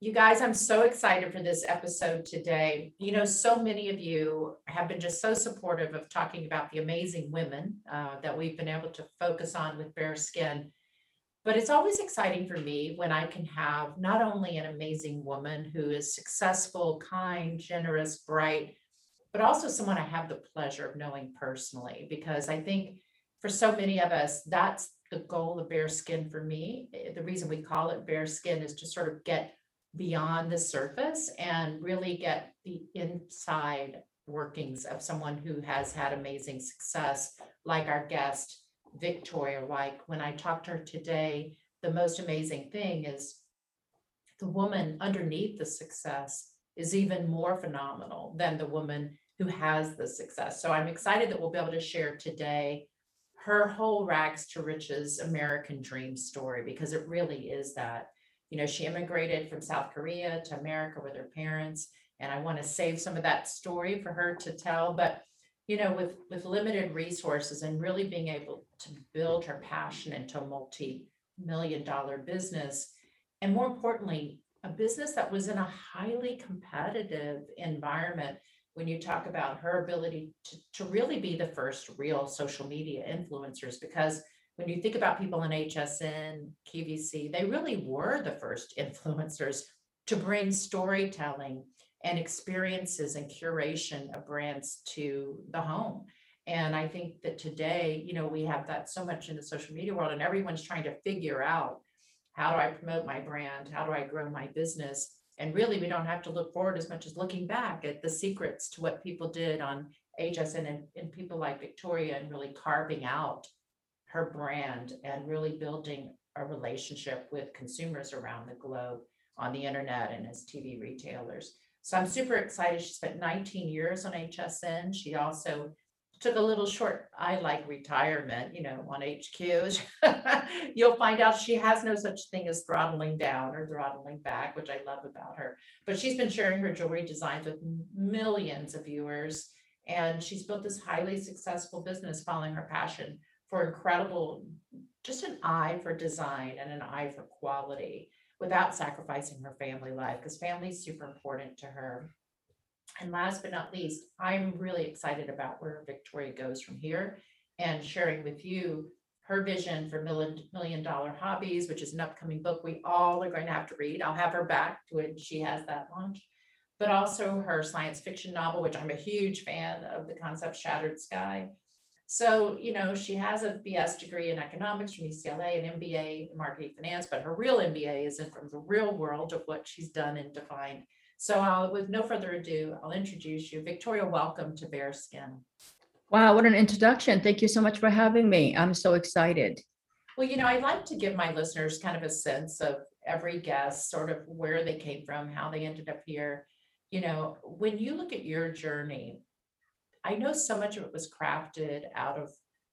You guys, I'm so excited for this episode today. You know, so many of you have been just so supportive of talking about the amazing women uh, that we've been able to focus on with Bare Skin. But it's always exciting for me when I can have not only an amazing woman who is successful, kind, generous, bright, but also someone I have the pleasure of knowing personally. Because I think for so many of us, that's the goal of Bare Skin for me. Eh, The reason we call it Bare Skin is to sort of get beyond the surface and really get the inside workings of someone who has had amazing success, like our guest, Victoria. Like when I talked to her today, the most amazing thing is the woman underneath the success is even more phenomenal than the woman who has the success. So I'm excited that we'll be able to share today her whole rags to riches American dream story because it really is that you know, she immigrated from South Korea to America with her parents. And I want to save some of that story for her to tell. But, you know, with, with limited resources and really being able to build her passion into a multi-million dollar business. And more importantly, a business that was in a highly competitive environment when you talk about her ability to, to really be the first real social media influencers because when you think about people in HSN, QVC, they really were the first influencers to bring storytelling and experiences and curation of brands to the home. And I think that today, you know, we have that so much in the social media world, and everyone's trying to figure out how do I promote my brand? How do I grow my business? And really, we don't have to look forward as much as looking back at the secrets to what people did on HSN and, and people like Victoria and really carving out her brand and really building a relationship with consumers around the globe on the internet and as TV retailers. So I'm super excited. She spent 19 years on HSN. She also took a little short, I like retirement, you know, on HQ. You'll find out she has no such thing as throttling down or throttling back, which I love about her. But she's been sharing her jewelry designs with millions of viewers. And she's built this highly successful business following her passion for incredible, just an eye for design and an eye for quality without sacrificing her family life because family is super important to her. And last but not least, I'm really excited about where Victoria goes from here and sharing with you her vision for million million dollar hobbies, which is an upcoming book we all are going to have to read. I'll have her back when she has that launch. But also her science fiction novel, which I'm a huge fan of the concept Shattered Sky. So, you know, she has a BS degree in economics from UCLA, an MBA in marketing finance, but her real MBA is in from the real world of what she's done and defined. So, I'll, with no further ado, I'll introduce you. Victoria, welcome to Bare Skin. Wow, what an introduction. Thank you so much for having me. I'm so excited. Well, you know, I'd like to give my listeners kind of a sense of every guest, sort of where they came from, how they ended up here. You know, when you look at your journey, I know so much of it was crafted out of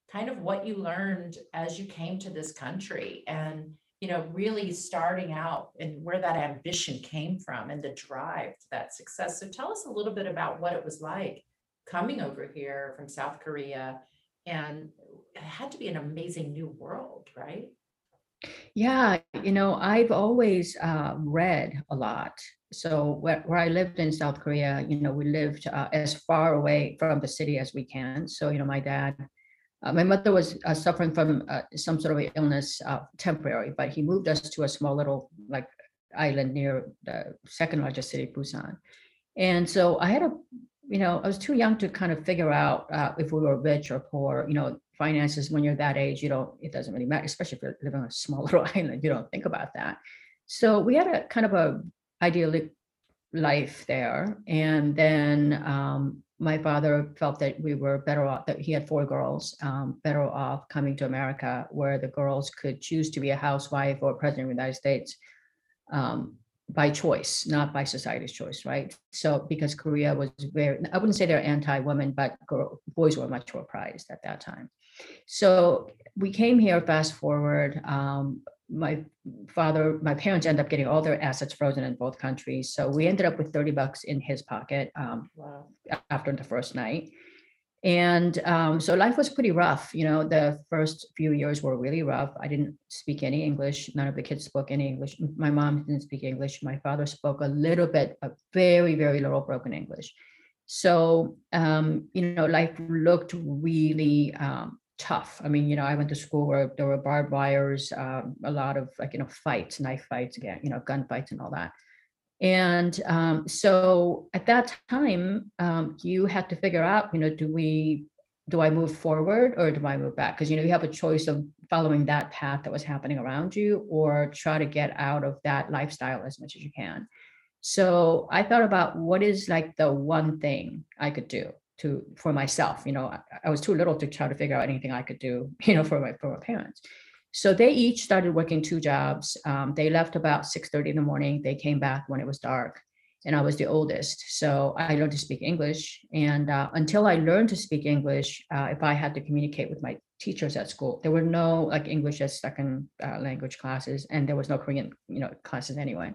kind of what you learned as you came to this country and, you know, really starting out and where that ambition came from and the drive to that success. So tell us a little bit about what it was like coming over here from South Korea. And it had to be an amazing new world, right? Yeah, you know, I've always uh, read a lot. So where, where I lived in South Korea, you know, we lived uh, as far away from the city as we can. So, you know, my dad, uh, my mother was uh, suffering from uh, some sort of illness, uh, temporary, but he moved us to a small little like island near the second largest city, Busan. And so I had a, you know, I was too young to kind of figure out if we were rich or poor. You know, finances when you're that age, you don't, it doesn't really matter, especially if you're living on a small little island, you don't think about that. So we had a kind of a idyllic life there. And then um, my father felt that we were better off, that he had four girls, um, better off coming to America where the girls could choose to be a housewife or president of the United States. Um, by choice, not by society's choice, right? So because Korea was very, I wouldn't say they're anti-women, but girl, boys were much more prized at that time. So we came here. Fast forward, um, my father, my parents ended up getting all their assets frozen in both countries. So we ended up with thirty bucks in his pocket um, Wow. after the first night. And um, so life was pretty rough. You know, the first few years were really rough. I didn't speak any English. None of the kids spoke any English. My mom didn't speak English. My father spoke a little bit, a very, very little broken English. So, um, you know, life looked really um, tough. I mean, you know, I went to school where there were barbed wires, um, a lot of like, you know, fights, knife fights again, you know, gunfights and all that. And um, so at that time, um, you had to figure out, you know, do we, do I move forward or do I move back? Because, you know, you have a choice of following that path that was happening around you or try to get out of that lifestyle as much as you can. So I thought about what is like the one thing I could do to for myself. You know, I, I was too little to try to figure out anything I could do, you know, for my for my parents. So they each started working two jobs. Um, they left about 6:30 in the morning. They came back when it was dark, and I was the oldest. So I learned to speak English. And uh, until I learned to speak English, uh, if I had to communicate with my teachers at school, there were no like English as second uh, language classes, and there was no Korean, you know, classes anyway.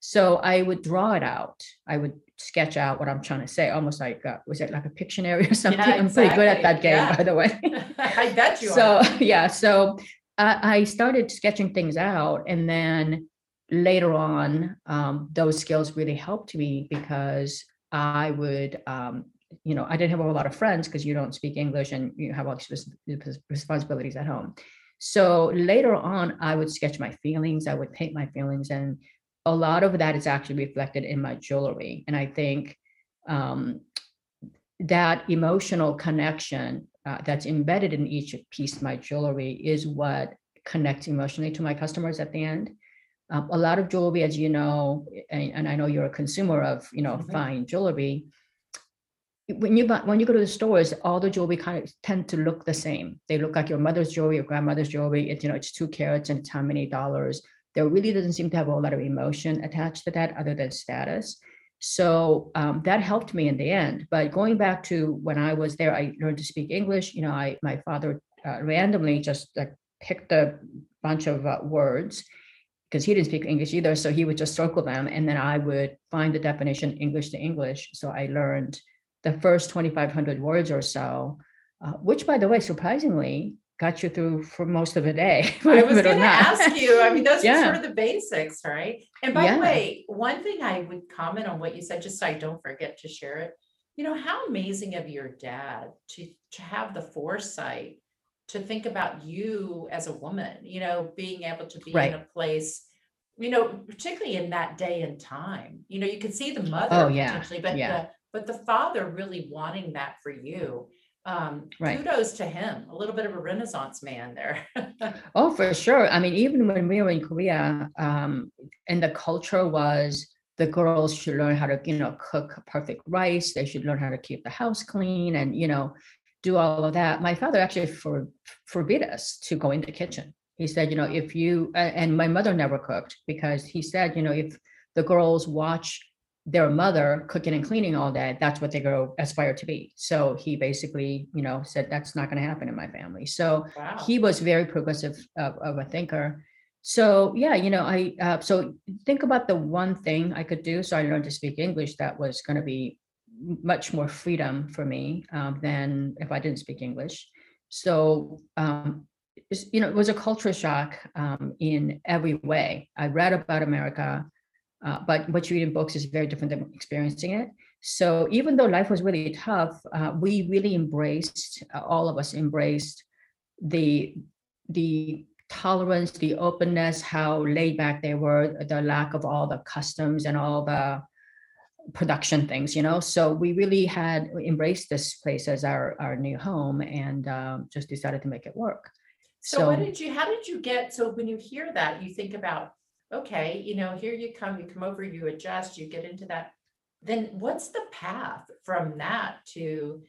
So I would draw it out. I would sketch out what I'm trying to say, almost like uh, was it like a Pictionary or something? I'm pretty good at that game, Yeah. by the way. I bet you so are. yeah so I, I started sketching things out and then later on um, those skills really helped me because i would um, you know i didn't have a lot of friends because you don't speak english and you have all these res- res- responsibilities at home so later on i would sketch my feelings i would paint my feelings and a lot of that is actually reflected in my jewelry and i think um, that emotional connection uh, that's embedded in each piece of my jewelry is what connects emotionally to my customers at the end. Um, a lot of jewelry, as you know, and, and I know you're a consumer of, you know, Mhm. fine jewelry. When you buy, when you go to the stores, all the jewelry kind of tend to look the same. They look like your mother's jewelry, your grandmother's jewelry. It's you know, it's two carats and it's how many dollars. There really doesn't seem to have a lot of emotion attached to that, other than status. So um, that helped me in the end. But going back to when I was there, I learned to speak English. You know, I my father uh, randomly just like picked a bunch of uh, words because he didn't speak English either. So he would just circle them, and then I would find the definition English to English. So I learned the first 2,500 words or so, uh, which, by the way, surprisingly, got you through for most of the day. I was going to ask you. I mean, those are sort of the basics, right? And by Yeah. the way, one thing I would comment on what you said, just so I don't forget to share it. You know, how amazing of your dad to to have the foresight to think about you as a woman, you know, being able to be Right. in a place, you know, particularly in that day and time. You know, you could see the oh, mother Oh, yeah, potentially, but yeah. the but the father really wanting that for you. Um, Right. kudos to him. A little bit of a renaissance man there. Oh, for sure. I mean, even when we were in Korea, um, and the culture was the girls should learn how to, you know, cook perfect rice. They should learn how to keep the house clean and, you know, do all of that. My father actually for, forbid us to go in the kitchen. He said, you know, if you, and my mother never cooked because he said, you know, if the girls watch their mother cooking and cleaning all day, that's what they go aspire to be. So he basically, you know, said that's not going to happen in my family. So Wow. he was very progressive of, of a thinker. So yeah, you know, I uh, so think about the one thing I could do. So I learned to speak English. That was going to be much more freedom for me um, than if I didn't speak English. So um, you know, it was a culture shock um, in every way. I read about America, uh, but what you read in books is very different than experiencing it. So even though life was really tough, uh, we really embraced, uh, all of us embraced the the tolerance, the openness, how laid back they were, the lack of all the customs and all the production things, you know. So we really had embraced this place as our our new home and um, just decided to make it work. So what did you, how did you get, so when you hear that, you think about, okay, you know, here you come, you come over, you adjust, you get into that. Then what's the path from that to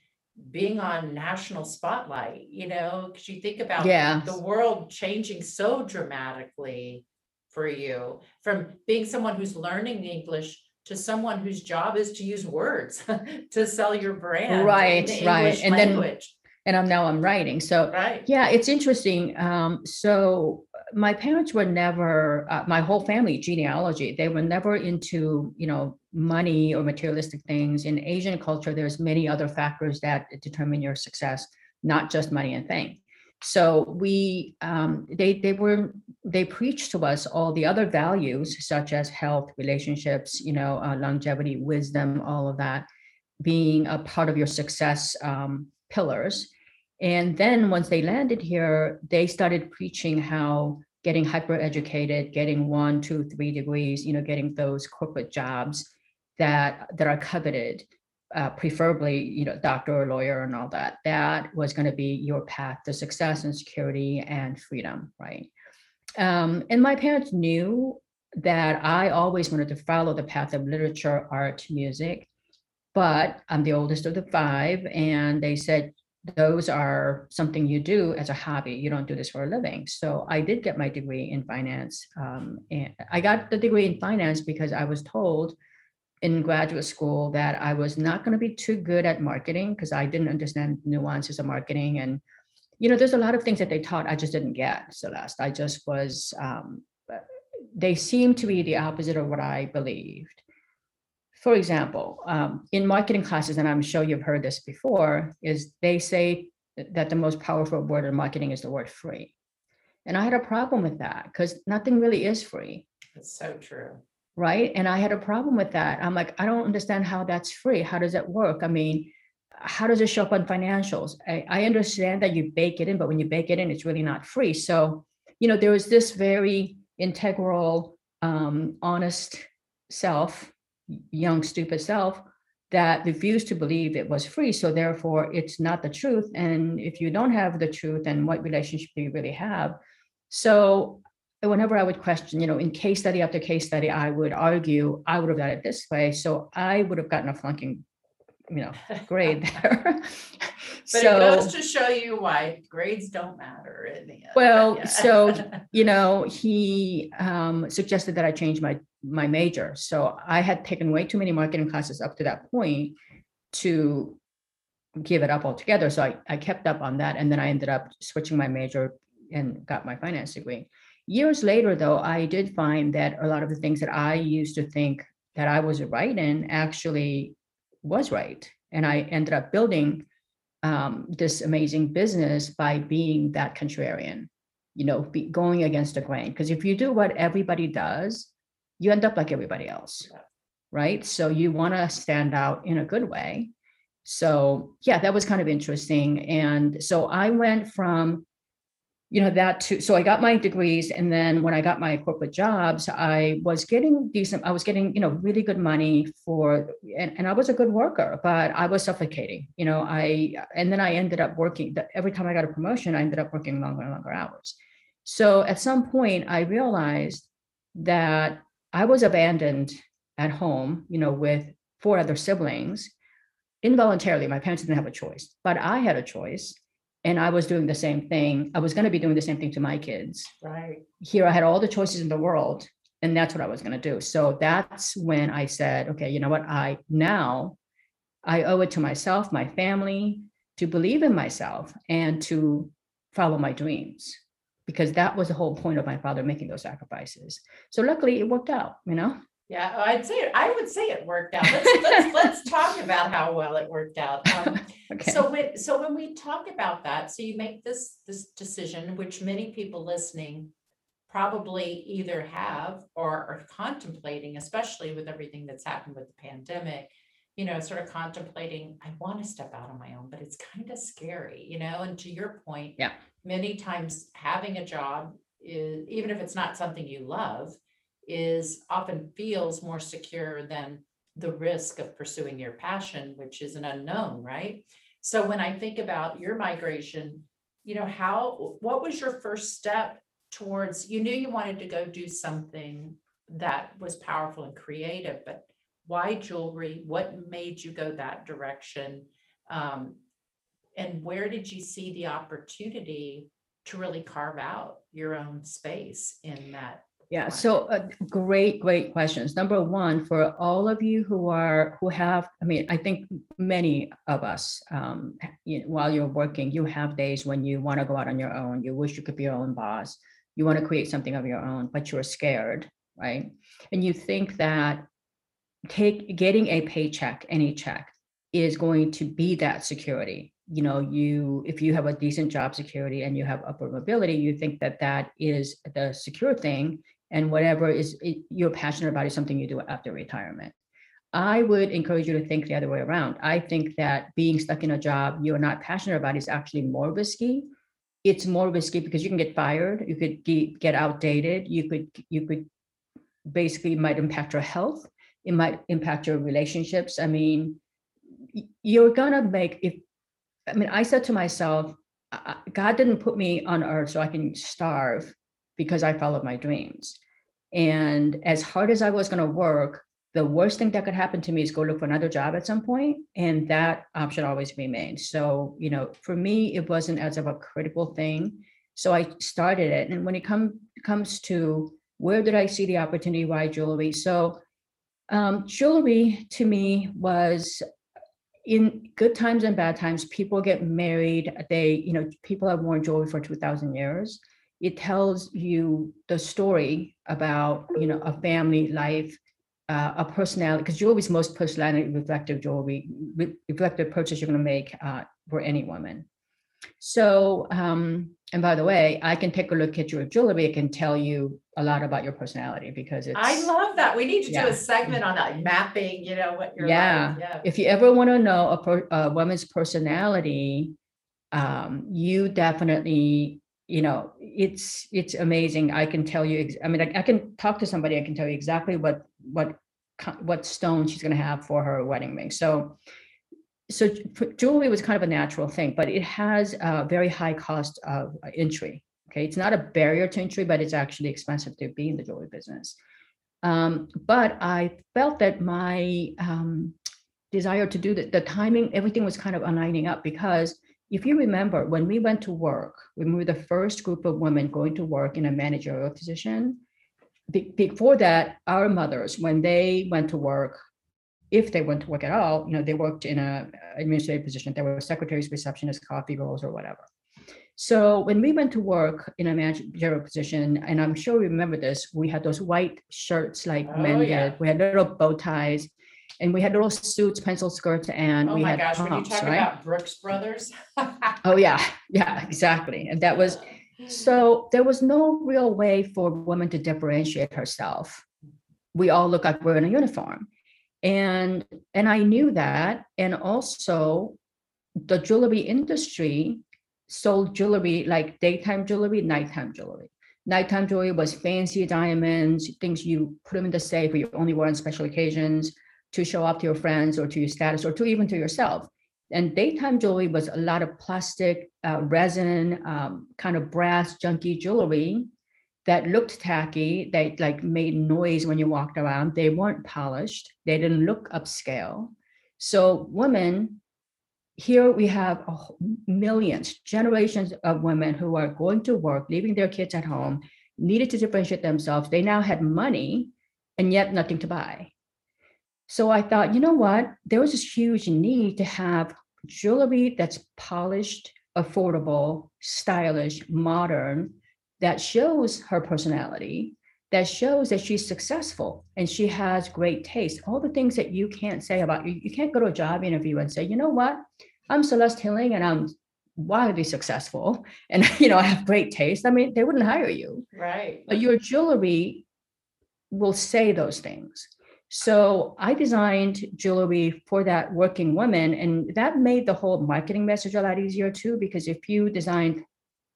being on national spotlight, you know, because you think about yeah, the world changing so dramatically. for you from being someone who's learning English to someone whose job is to use words to sell your brand Right, right. And then- And I'm now I'm writing. So right? Yeah, it's interesting. Um, so my parents were never, uh, my whole family genealogy, they were never into, you know, money or materialistic things. In Asian culture, there's many other factors that determine your success, not just money and fame. So we, um, they, they were, they preached to us all the other values such as health, relationships, you know, uh, longevity, wisdom, all of that being a part of your success um, pillars. And then once they landed here, they started preaching how getting hyper educated, getting one, two, three degrees, you know, getting those corporate jobs that that are coveted, uh, preferably, you know, doctor or lawyer and all that. That was going to be your path to success and security and freedom, right? Um, and my parents knew that I always wanted to follow the path of literature, art, music. But I'm the oldest of the five, and they said those are something you do as a hobby. You don't do this for a living. So I did get my degree in finance. Um, and I got the degree in finance because I was told in graduate school that I was not going to be too good at marketing because I didn't understand nuances of marketing. And, you know, there's a lot of things that they taught I just didn't get, Celeste. I just was, um, they seemed to be the opposite of what I believed. For example, um, in marketing classes, and I'm sure you've heard this before, is they say that the most powerful word in marketing is the word free. And I had a problem with that because nothing really is free, It's so true. right? And I had a problem with that. I'm like, I don't understand how that's free. How does that work? I mean, how does it show up on financials? I, I understand that you bake it in, but when you bake it in, it's really not free. So, you know, there was this very integral, um, honest self, young, stupid self that refused to believe it was free. So therefore, it's not the truth. And if you don't have the truth, then what relationship do you really have? So whenever I would question, you know, in case study after case study, I would argue I would have done it this way. So I would have gotten a flunking, you know, grade there. But it goes to show you why grades don't matter in the end. Well, yeah. so, you know, he um, suggested that I change my my major. So I had taken way too many marketing classes up to that point to give it up altogether. So I, I kept up on that, and then I ended up switching my major and got my finance degree. Years later, though, I did find that a lot of the things that I used to think that I was right in actually was right, and I ended up building um, this amazing business by being that contrarian, you know, be going against the grain. Because if you do what everybody does, you end up like everybody else, right? So you want to stand out in a good way. So yeah, that was kind of interesting. And so I went from, you know, that to, so I got my degrees. And then when I got my corporate jobs, I was getting decent, I was getting, you know, really good money for, and, and I was a good worker, but I was suffocating, you know, I, and then I ended up working, that every time I got a promotion, I ended up working longer and longer hours. So at some point I realized that I was abandoned at home, you know, with four other siblings involuntarily. My parents didn't have a choice, but I had a choice. And I was doing the same thing. I was going to be doing the same thing to my kids. Right. Here I had all the choices in the world, and that's what I was going to do. So that's when I said, okay, you know what? I now I owe it to myself, my family, to believe in myself and to follow my dreams because that was the whole point of my father making those sacrifices. So luckily it worked out, you know? Yeah, I'd say, I would say it worked out. Let's, let's, let's talk about how well it worked out. Um, Okay. So when, so when we talk about that, so you make this, this decision, which many people listening probably either have or are contemplating, especially with everything that's happened with the pandemic, you know, sort of contemplating, I want to step out on my own, but it's kind of scary, you know, and to your point. Yeah. Many times having a job is, even if it's not something you love, is often feels more secure than the risk of pursuing your passion, which is an unknown, right? So when I think about your migration, you know, how, what was your first step towards, you knew you wanted to go do something that was powerful and creative, but why jewelry? What made you go that direction? Um, and where did you see the opportunity to really carve out your own space in that Yeah, so uh, great, great questions. Number one, for all of you who are who have, I mean, I think many of us, um, you know, while you're working, you have days when you want to go out on your own. You wish you could be your own boss. You want to create something of your own, but you're scared, right? And you think that take getting a paycheck, any check, is going to be that security. You know, you if you have a decent job security and you have upward mobility, you think that that is the secure thing and whatever is it, you're passionate about is something you do after retirement. I would encourage you to think the other way around. I think that being stuck in a job you're not passionate about is actually more risky. It's more risky because you can get fired, you could ge- get outdated, you could you could basically might impact your health, it might impact your relationships. I mean, you're gonna make if I mean, I said to myself, God didn't put me on earth so I can starve because I followed my dreams. And as hard as I was going to work, the worst thing that could happen to me is go look for another job at some point, and that option always remained. So, you know, for me, it wasn't as of a critical thing. So I started it, and when it come comes to where did I see the opportunity? Why jewelry? So, um, jewelry to me was in good times and bad times. People get married. They, you know, people have worn jewelry for two thousand years it tells you the story about you know a family life uh, a personality because jewelry is most personality reflective jewelry re- reflective purchase you're going to make uh, for any woman so um and by the way i can take a look at your jewelry i can tell you a lot about your personality because it's I love that. We need to do a segment on that mapping, you know, what you're Yeah. like. Yeah. if you ever want to know a, per, a woman's personality um you definitely you know it's it's amazing i can tell you ex- i mean I, I can talk to somebody i can tell you exactly what what what stone she's going to have for her wedding ring so so jewelry was kind of a natural thing but it has a very high cost of entry okay? It's not a barrier to entry but it's actually expensive to be in the jewelry business. Um, but i felt that my um, desire to do the, the timing everything was kind of aligning up because if you remember when we went to work we were the first group of women going to work in a managerial position be- before that our mothers when they went to work if they went to work at all you know they worked in a uh, administrative position they were secretaries receptionists coffee girls or whatever so when we went to work in a managerial position and i'm sure you remember this we had those white shirts like Oh, men yeah. did we had little bow ties and we had little suits pencil skirts and Oh we my had gosh, when you pumps, talk right? about Brooks Brothers. Oh, yeah, yeah, exactly. And that was, so there was no real way for a woman to differentiate herself. We all look like we're in a uniform. And, and I knew that. And also the jewelry industry sold jewelry like daytime jewelry, nighttime jewelry. Nighttime jewelry was fancy diamonds, things you put them in the safe, but you only wear on special occasions to show off to your friends or to your status or to even to yourself and daytime jewelry was a lot of plastic uh, resin um, kind of brass junky jewelry that looked tacky they like made noise when you walked around they weren't polished they didn't look upscale so women here we have millions generations of women who are going to work leaving their kids at home needed to differentiate themselves they now had money and yet nothing to buy so I thought, you know what? There was this huge need to have jewelry that's polished, affordable, stylish, modern, that shows her personality, that shows that she's successful and she has great taste. All the things that you can't say about you. You can't go to a job interview and say, you know what? I'm Celeste Hilling and I'm wildly successful and you know I have great taste. I mean, they wouldn't hire you Right. but your jewelry will say those things. So I designed jewelry for that working woman, and that made the whole marketing message a lot easier too. Because if you designed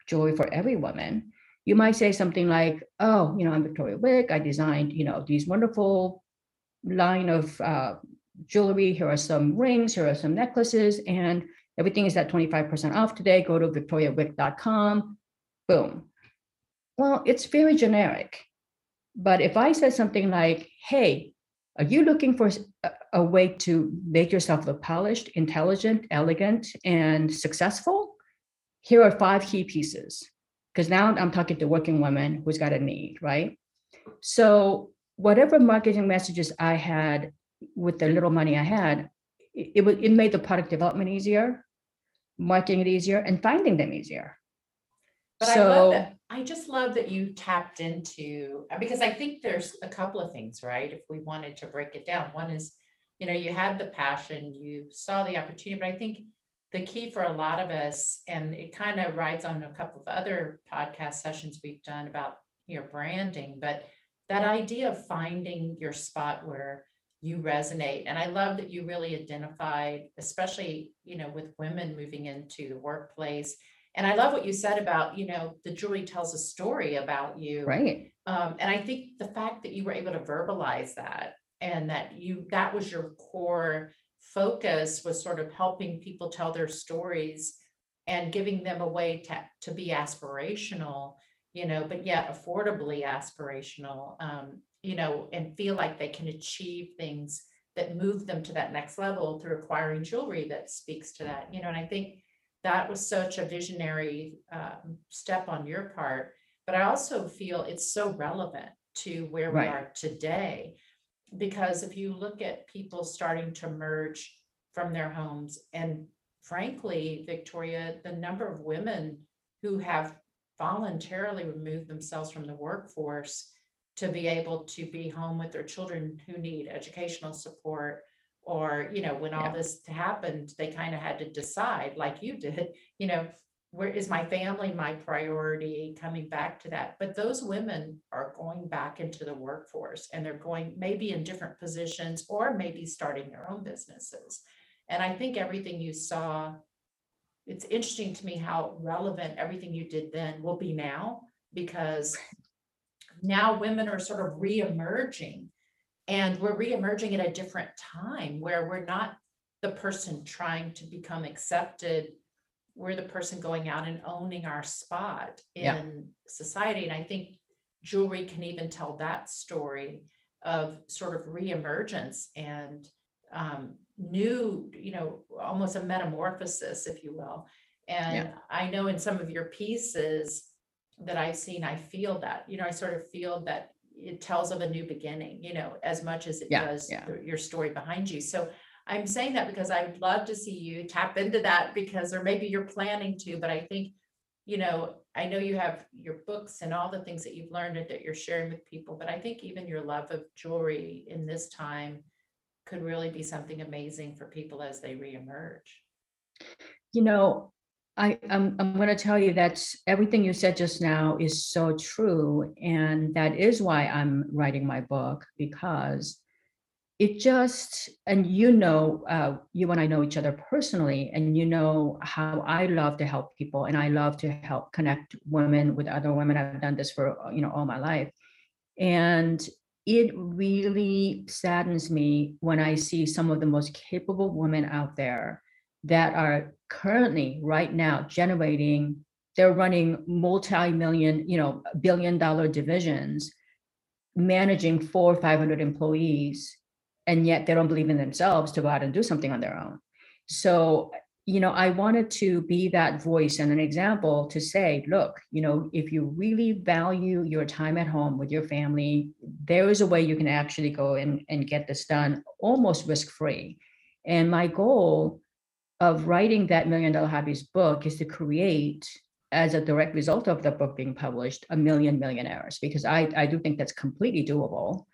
jewelry for every woman, you might say something like, "Oh, you know, I'm Victoria Wieck. I designed, you know, these wonderful line of uh, jewelry. Here are some rings. Here are some necklaces, and everything is at 25% off today. Go to victoriawieck.com. Boom. Well, it's very generic. But if I said something like, hey, are you looking for a way to make yourself look polished, intelligent, elegant, and successful? Here are five key pieces. Because now I'm talking to working women who's got a need, right? So whatever marketing messages I had with the little money I had, it, it was it made the product development easier, marketing it easier, and finding them easier. But I so love that. I just love that you tapped into, because I think there's a couple of things, right? If we wanted to break it down, one is, you know, you had the passion, you saw the opportunity, but I think the key for a lot of us, and it kind of rides on a couple of other podcast sessions we've done about your branding, but that idea of finding your spot where you resonate. And I love that you really identified, especially, you know, with women moving into the workplace. And I love what you said about, you know, the jewelry tells a story about you. right. Um, and I think the fact that you were able to verbalize that and that you, that was your core focus was sort of helping people tell their stories and giving them a way to, to be aspirational, you know, but yet affordably aspirational, um, you know, and feel like they can achieve things that move them to that next level through acquiring jewelry that speaks to that, you know, and I think that was such a visionary um, step on your part. But I also feel it's so relevant to where we Right. are today. Because if you look at people starting to merge from their homes, and frankly, Victoria, the number of women who have voluntarily removed themselves from the workforce to be able to be home with their children who need educational support or you know when all Yeah. this happened they kind of had to decide like you did you know where is my family my priority coming back to that? But those women are going back into the workforce and they're going maybe in different positions or maybe starting their own businesses. And i think everything you saw it's interesting to me how relevant everything you did then will be now because now women are sort of re-emerging. And we're re-emerging at a different time where we're not the person trying to become accepted we're the person going out and owning our spot Yeah. in society and i think jewelry can even tell that story of sort of re-emergence and um, new you know almost a metamorphosis if you will and i know in some of your pieces that i've seen i feel that you know i sort of feel that it tells of a new beginning you know as much as it Yeah, does yeah. your story behind you so i'm saying that because i'd love to see you tap into that because or maybe you're planning to but i think you know i know you have your books and all the things that you've learned and that you're sharing with people but i think even your love of jewelry in this time could really be something amazing for people as they reemerge You know, I, I'm, I'm going to tell you that's everything you said just now is so true. And that is why I'm writing my book because it just, and you know, uh, you and I know each other personally, and you know how I love to help people and I love to help connect women with other women. I've done this for, you know, all my life. And it really saddens me when I see some of the most capable women out there that are currently right now generating they're running multi-million you know billion dollar divisions managing four or 500 employees and yet they don't believe in themselves to go out and do something on their own. So you know i wanted to be that voice and an example to say look you know if you really value your time at home with your family there is a way you can actually go and, and get this done almost risk free and my goal of writing that million dollar hobbies book is to create as a direct result of the book being published a million millionaires because i i do think that's completely doable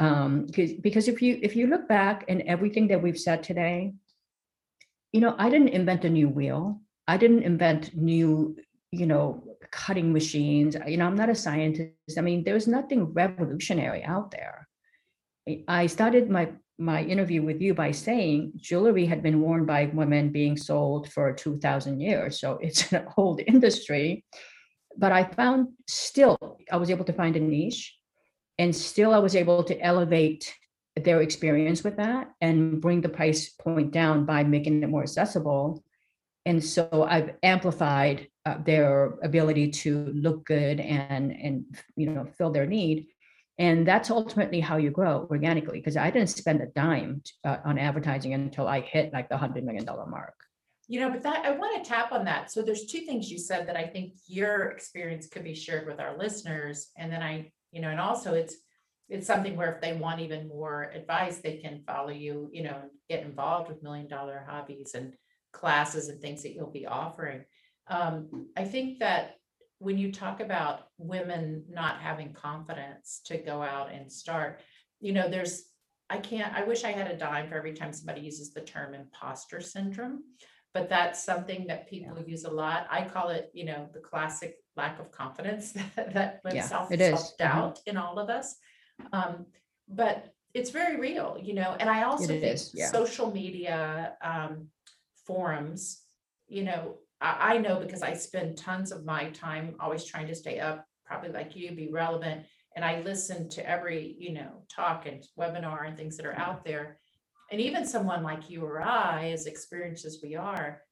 um because if you if you look back and everything that we've said today you know i didn't invent a new wheel. I didn't invent new you know cutting machines. You know i'm not a scientist. I mean there's nothing revolutionary out there. I started my my interview with you by saying jewelry had been worn by women being sold for 2000 years. So it's an old industry. But i found still i was able to find a niche and still i was able to elevate their experience with that and bring the price point down by making it more accessible and so i've amplified uh, their ability to look good and and you know fill their need and that's ultimately how you grow organically because i didn't spend a dime uh, on advertising until i hit like the 100 million dollar mark You know, but that, I want to tap on that. So there's two things you said that I think your experience could be shared with our listeners. And then I, you know, and also it's, it's something where if they want even more advice, they can follow you, you know, get involved with million dollar hobbies and classes and things that you'll be offering. Um, I think that when you talk about women not having confidence to go out and start, you know, there's, I can't, I wish I had a dime for every time somebody uses the term imposter syndrome. But that's something that people use a lot. I call it, you know, the classic lack of confidence that, Yeah, lives self, it is. Mhm. self-doubt in all of us. Um, but it's very real, you know, and I also think is, yeah. social media, um, forums, you know, I, I know because I spend tons of my time always trying to stay up, probably like you, be relevant. And I listen to every, you know, talk and webinar and things that are out there. And even someone like you or I, as experienced as we are,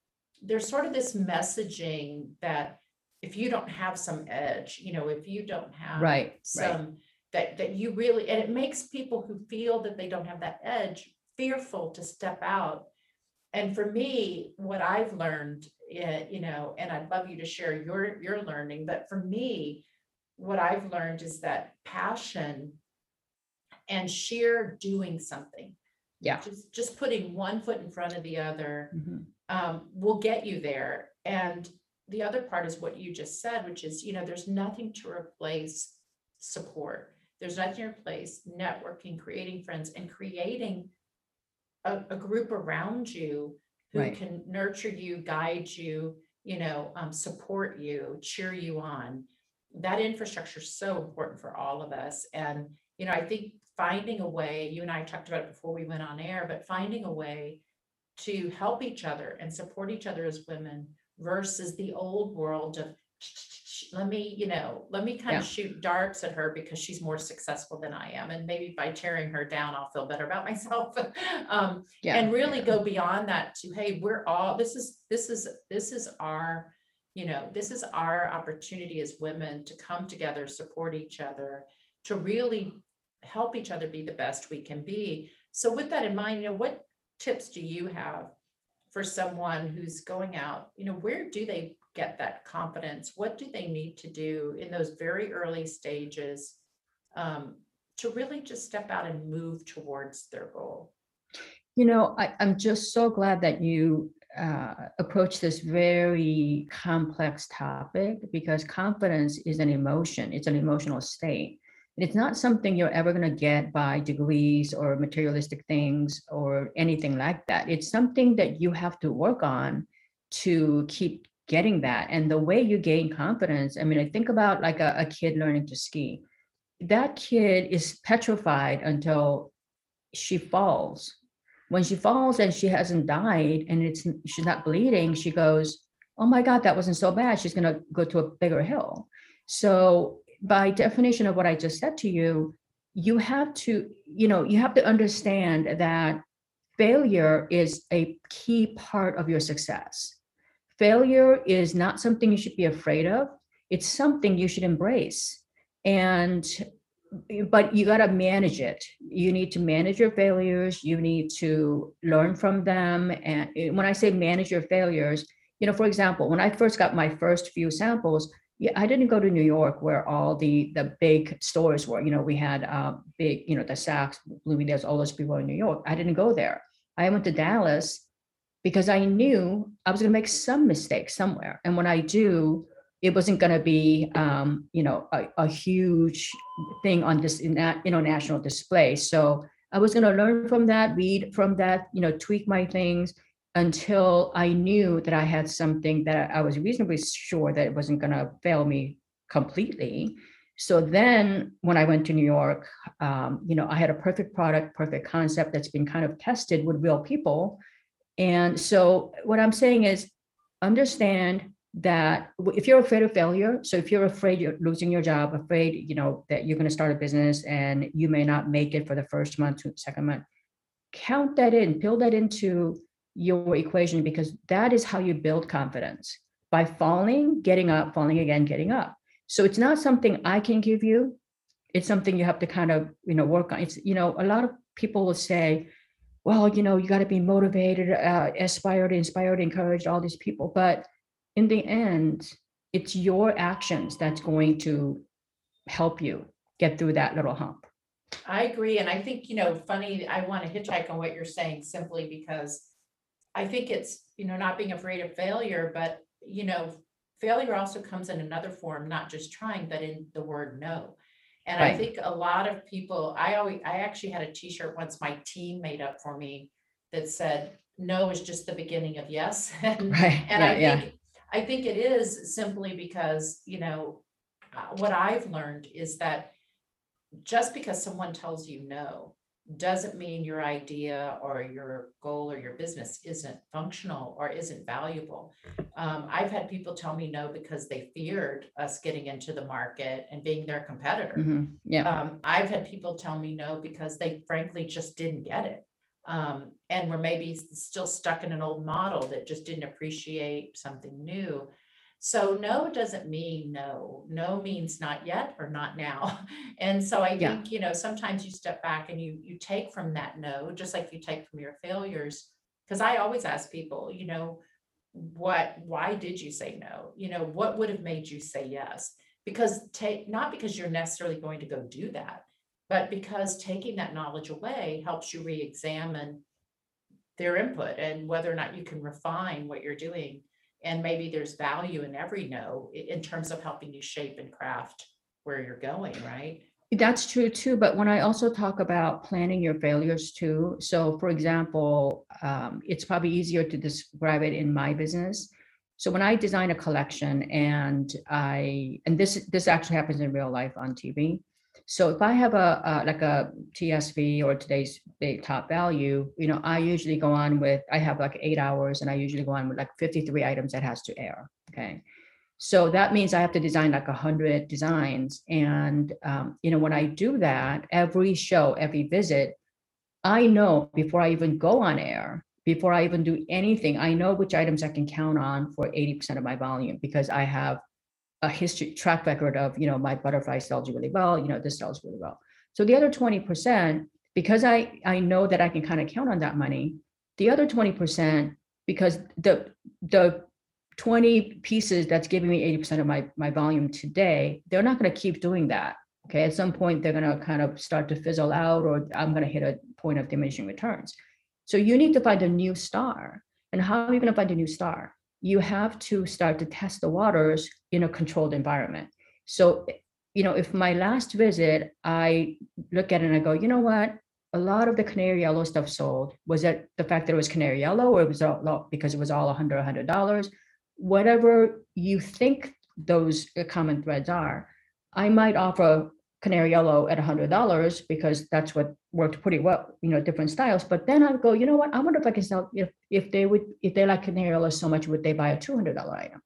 there's sort of this messaging that if you don't have some edge, you know, if you don't have Right, right. some that that you really and it makes people who feel that they don't have that edge fearful to step out and for me what i've learned eh, you know and i'd love you to share your your learning but for me what i've learned is that passion and sheer doing something Yeah. just just putting one foot in front of the other Mhm. um, will get you there. And the other part is what you just said, which is, you know, there's nothing to replace support. There's nothing to replace networking, creating friends, and creating a, a group around you who Right. can nurture you, guide you, you know, um, support you, cheer you on. That infrastructure is so important for all of us. And, you know, I think finding a way, you and I talked about it before we went on air, but finding a way to help each other and support each other as women versus the old world of let me, you know, let me kind of shoot darts at her because she's more successful than I am. And maybe by tearing her down, I'll feel better about myself. Um, Yeah. and really yeah. go beyond that to, hey, we're all, this is, this is, this is our, you know, this is our opportunity as women to come together, support each other, to really help each other be the best we can be. So with that in mind, you know, what tips do you have for someone who's going out? You know, where do they get that confidence? What do they need to do in those very early stages um, to really just step out and move towards their goal? You know, I, I'm just so glad that you uh, approach this very complex topic because confidence is an emotion, it's an emotional state. It's not something you're ever going to get by degrees or materialistic things or anything like that. It's something that you have to work on to keep getting that. And the way you gain confidence, I mean, I think about like a, a kid learning to ski. That kid is petrified until she falls when she falls and she hasn't died and it's she's not bleeding she goes oh my god that wasn't so bad she's going to go to a bigger hill so by definition of what i just said to you you have to you know you have to understand that failure is a key part of your success. Failure is not something you should be afraid of. It's something you should embrace. And but you got to manage it. You need to manage your failures. You need to learn from them. And eh, when i say manage your failures you know for example when i first got my first few samples yeah i didn't go to new york where all the the big stores were. You know we had uh big you know the saks bloomingdale's all those people in new york. I didn't go there. I went to dallas because i knew i was going to make some mistakes somewhere. And when i do it wasn't going to be um, you know a, a huge thing on this in that you know national display. So i was going to learn from that read from that you know tweak my things until i knew that i had something that i was reasonably sure that it wasn't going to fail me completely. So then when i went to new york um, you know i had a perfect product perfect concept that's been kind of tested with real people. And so what i'm saying is understand that if you're afraid of failure, so if you're afraid you're losing your job, afraid, you know, that you're going to start a business and you may not make it for the first month second month, count that in, build that into your equation because that is how you build confidence by falling, getting up, falling again, getting up. So it's not something I can give you. It's something you have to kind of, you know, work on. It's, you know, a lot of people will say, well, you know, you got to be motivated, uh, aspired, inspired, encouraged, all these people. But in the end, it's your actions that's going to help you get through that little hump. I agree. And I think, you know, funny, I want to hitchhike on what you're saying simply because I think it's, you know, not being afraid of failure, but, you know, failure also comes in another form, not just trying, but in the word no. And I Right. think a lot of people, I always, I actually had a t-shirt once my team made up for me that said, no is just the beginning of yes. And Right. and I yeah. think, I think it is simply because, you know, uh, what I've learned is that just because someone tells you no, doesn't mean your idea or your goal or your business isn't functional or isn't valuable. Um, I've had people tell me no because they feared us getting into the market and being their competitor. mhm, Yeah. Um, I've had people tell me no because they frankly just didn't get it. Um, and were maybe still stuck in an old model that just didn't appreciate something new. So no doesn't mean no. No means not yet or not now. And so I Yeah. think, you know, sometimes you step back and you you take from that no, just like you take from your failures. Because I always ask people, you know, what, why did you say no? You know, what would have made you say yes? Because take, not because you're necessarily going to go do that, but because taking that knowledge away helps you re-examine their input and whether or not you can refine what you're doing. And maybe there's value in every no in terms of helping you shape and craft where you're going, right? That's true too, but when I also talk about planning your failures too, so for example, um, it's probably easier to describe it in my business. So when I design a collection and I, and this, this actually happens in real life on TV. So if I have a, uh, like a TSV or today's big top value, you know, I usually go on with, I have like eight hours and I usually go on with like 53 items that has to air, okay? So that means I have to design like a hundred designs. And, um, you know, when I do that, every show, every visit, I know before I even go on air, before I even do anything, I know which items I can count on for 80% of my volume because I have a history track record of, you know, my butterfly sells really well, you know, this sells really well. So the other 20%, because I, I know that I can kind of count on that money, the other 20%, because the, the 20 pieces that's giving me 80% of my, my volume today, they're not going to keep doing that. Okay. At some point, they're going to kind of start to fizzle out, or I'm going to hit a point of diminishing returns. So you need to find a new star. And how are you going to find a new star? You have to start to test the waters in a controlled environment. So, you know, if my last visit, I look at it and I go, you know what? A lot of the canary yellow stuff sold. Was it the fact that it was canary yellow or it was all because it was all 100 $100? whatever you think those uh, common threads are, I might offer canary yellow at hundred dollars because that's what worked pretty well, you know, different styles. But then I go, you know what? I wonder if I can sell if if they would if they like canary yellow so much, would they buy a two hundred dollar item?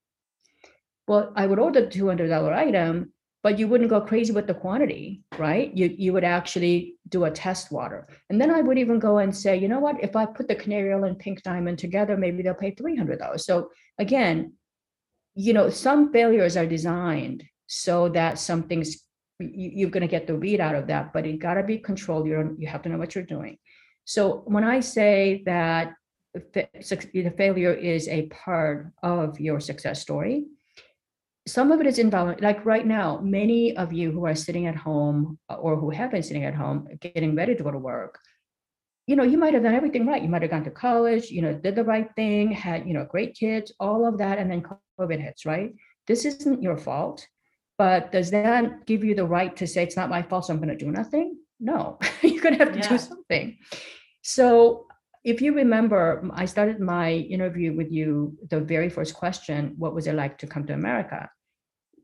Well, I would order the two hundred dollar item, but you wouldn't go crazy with the quantity, right? You you would actually do a test water, and then I would even go and say, you know what? If I put the canary yellow and pink diamond together, maybe they'll pay three hundred dollars. So again, you know, some failures are designed so that something's you, you're going to get the read out of that, but it got to be controlled. You you have to know what you're doing. So when I say that the failure is a part of your success story, some of it is involuntary. Like right now, many of you who are sitting at home uh, or who have been sitting at home getting ready to go to work, you know, you might have done everything right. You might have gone to college, you know, did the right thing, had, you know, great kids, all of that, and then COVID hits, right? This isn't your fault, but does that give you the right to say it's not my fault, so I'm going to do nothing? No, you're going to have to Yeah. do something. So if you remember, I started my interview with you, the very first question, what was it like to come to America?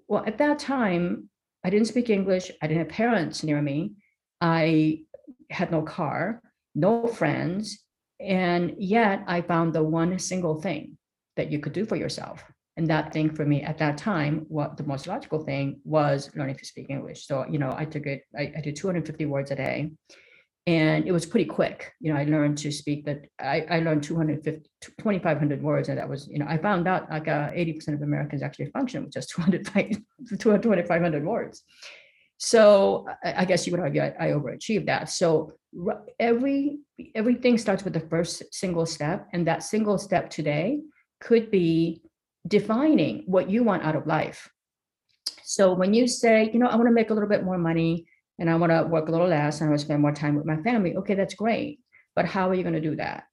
Well, at that time, I didn't speak English. I didn't have parents near me. I had no car, no friends. And yet I found the one single thing that you could do for yourself. And that thing for me at that time, what the most logical thing was learning to speak English. So, you know, I took it, I, I did 250 words a day. And it was pretty quick. You know, I learned to speak that I, I learned 250, 2,500 words. And that was, you know, I found out like uh, 80% of Americans actually function with just 200, 2,500 words. So I, I guess you would argue I, I overachieved that. So every everything starts with the first single step, and that single step today could be defining what you want out of life. So when you say, you know, I want to make a little bit more money, and I want to work a little less and I want to spend more time with my family. Okay, that's great. But how are you going to do that?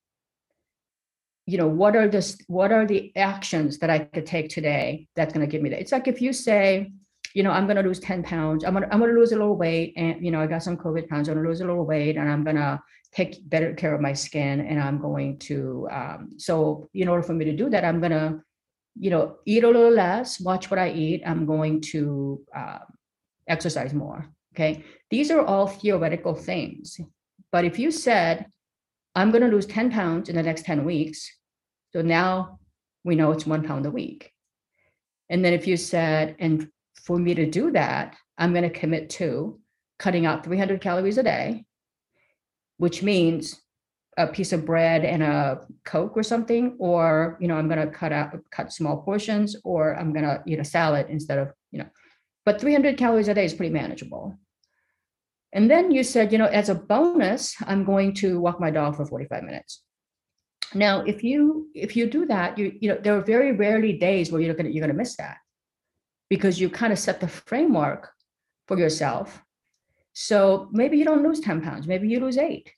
You know, what are the what are the actions that I could take today that's going to give me that? It's like if you say, you know, I'm going to lose 10 pounds, I'm going to I'm going to lose a little weight, and you know, I got some COVID pounds, I'm going to lose a little weight, and I'm going to take better care of my skin, and I'm going to. Um, so, in order for me to do that, I'm going to, you know, eat a little less, watch what I eat. I'm going to um, exercise more. Okay, these are all theoretical things. But if you said, I'm going to lose 10 pounds in the next 10 weeks, so now we know it's one pound a week. And then if you said, and for me to do that, I'm going to commit to cutting out 300 calories a day, which means a piece of bread and a Coke or something, or, you know, I'm going to cut out, cut small portions, or I'm going to eat a salad instead of, you know, but 300 calories a day is pretty manageable. And then you said, you know, as a bonus, I'm going to walk my dog for 45 minutes. Now, if you if you do that, you you know there are very rarely days where you're gonna you're gonna miss that because you kind of set the framework for yourself. So maybe you don't lose 10 pounds, maybe you lose eight.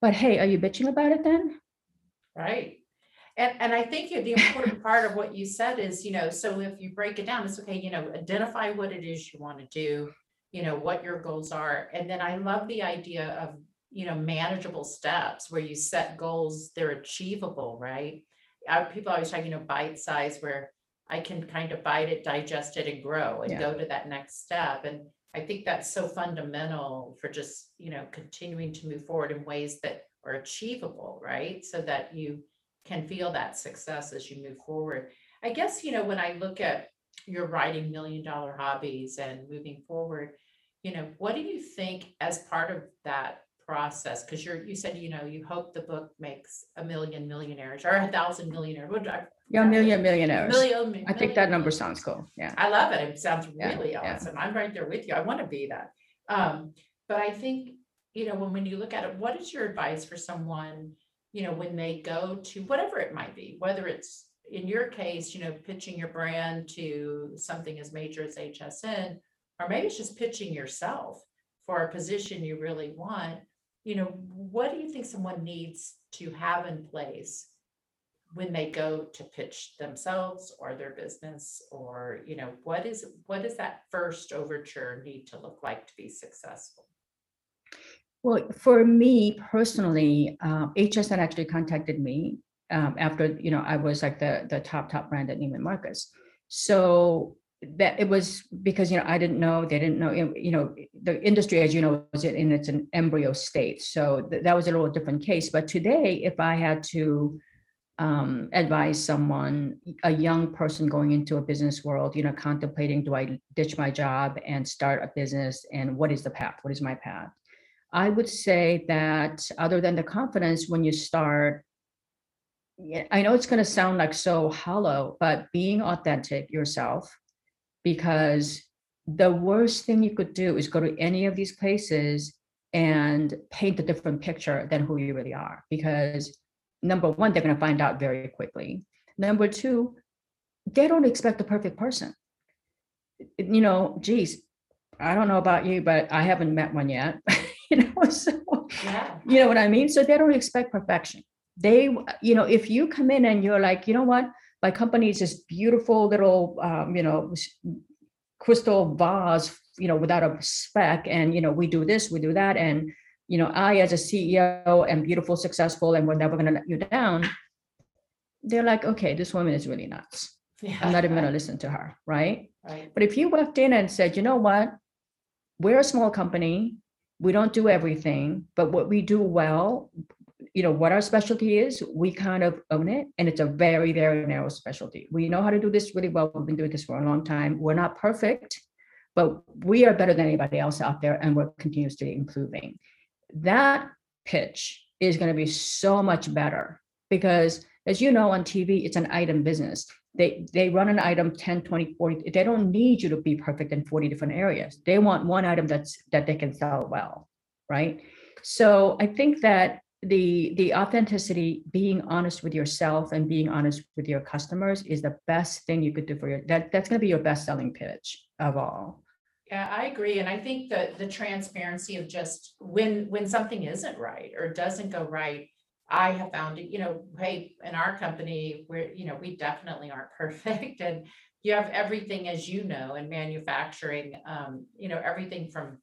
But hey, are you bitching about it then? Right. And, and I think the important part of what you said is, you know, so if you break it down, it's okay, you know, identify what it is you want to do, you know, what your goals are. And then I love the idea of, you know, manageable steps where you set goals, they're achievable, right? People always talk, you know, bite size where I can kind of bite it, digest it and grow and Yeah. go to that next step. And I think that's so fundamental for just, you know, continuing to move forward in ways that are achievable, right? So that you can feel that success as you move forward. I guess, you know, when I look at your writing million dollar hobbies and moving forward, you know, what do you think as part of that process? Because you're, you said, you know, you hope the book makes a million millionaires or a thousand millionaires. What did I? You're a million millionaires. Million. I think that number sounds cool. Yeah. I love it. It sounds really yeah. awesome. I'm right there with you. I want to be that. Um, but I think, you know, when, when you look at it, what is your advice for someone, you know, when they go to whatever it might be, whether it's in your case, you know, pitching your brand to something as major as HSN, or maybe it's just pitching yourself for a position you really want, you know, what do you think someone needs to have in place when they go to pitch themselves or their business or you know what is what does that first overture need to look like to be successful Well, for me personally, uh, HSN actually contacted me um, after you know I was like the the top top brand at Neiman Marcus. So that it was because you know I didn't know they didn't know you know- the industry as you know is in its an embryo state. So th- that was a little different case. But today, if I had to um, advise someone, a young person going into a business world, you know, contemplating do I ditch my job and start a business, and what is the path? What is my path? I would say that other than the confidence when you start, I know it's going to sound like so hollow, but being authentic yourself, because the worst thing you could do is go to any of these places and paint a different picture than who you really are. Because number one, they're going to find out very quickly. Number two, they don't expect a perfect person. You know, geez, I don't know about you, but I haven't met one yet. you know, so yeah you know what I mean? So they don't expect perfection. They, you know, if you come in and you're like, you know what, my company is this beautiful little, um, you know, crystal vase, you know, without a speck, and you know, we do this, we do that, and you know, I as a CEO am beautiful, successful, and we're never going to let you down. They're like, okay, this woman is really nuts. yeah I'm not even going to listen to her, right? right But if you walked in and said, you know what? We're a small company. We don't do everything, but what we do well, you know, what our specialty is, we kind of own it. And it's a very, very narrow specialty. We know how to do this really well. We've been doing this for a long time. We're not perfect, but we are better than anybody else out there and we're continuously improving. That pitch is going to be so much better because as you know on TV, it's an item business. They they run an item 10 20 40 they don't need you to be perfect in 40 different areas. They want one item that's that they can sell well right? So i think that the the authenticity being honest with yourself and being honest with your customers is the best thing you could do for your that that's going to be your best selling pitch of all Yeah, I agree. And I think that the transparency of just when, when something isn't right or doesn't go right. I have found it, you know, hey, in our company, we're, you know, we definitely aren't perfect and you have everything, as you know, in manufacturing, um, you know, everything from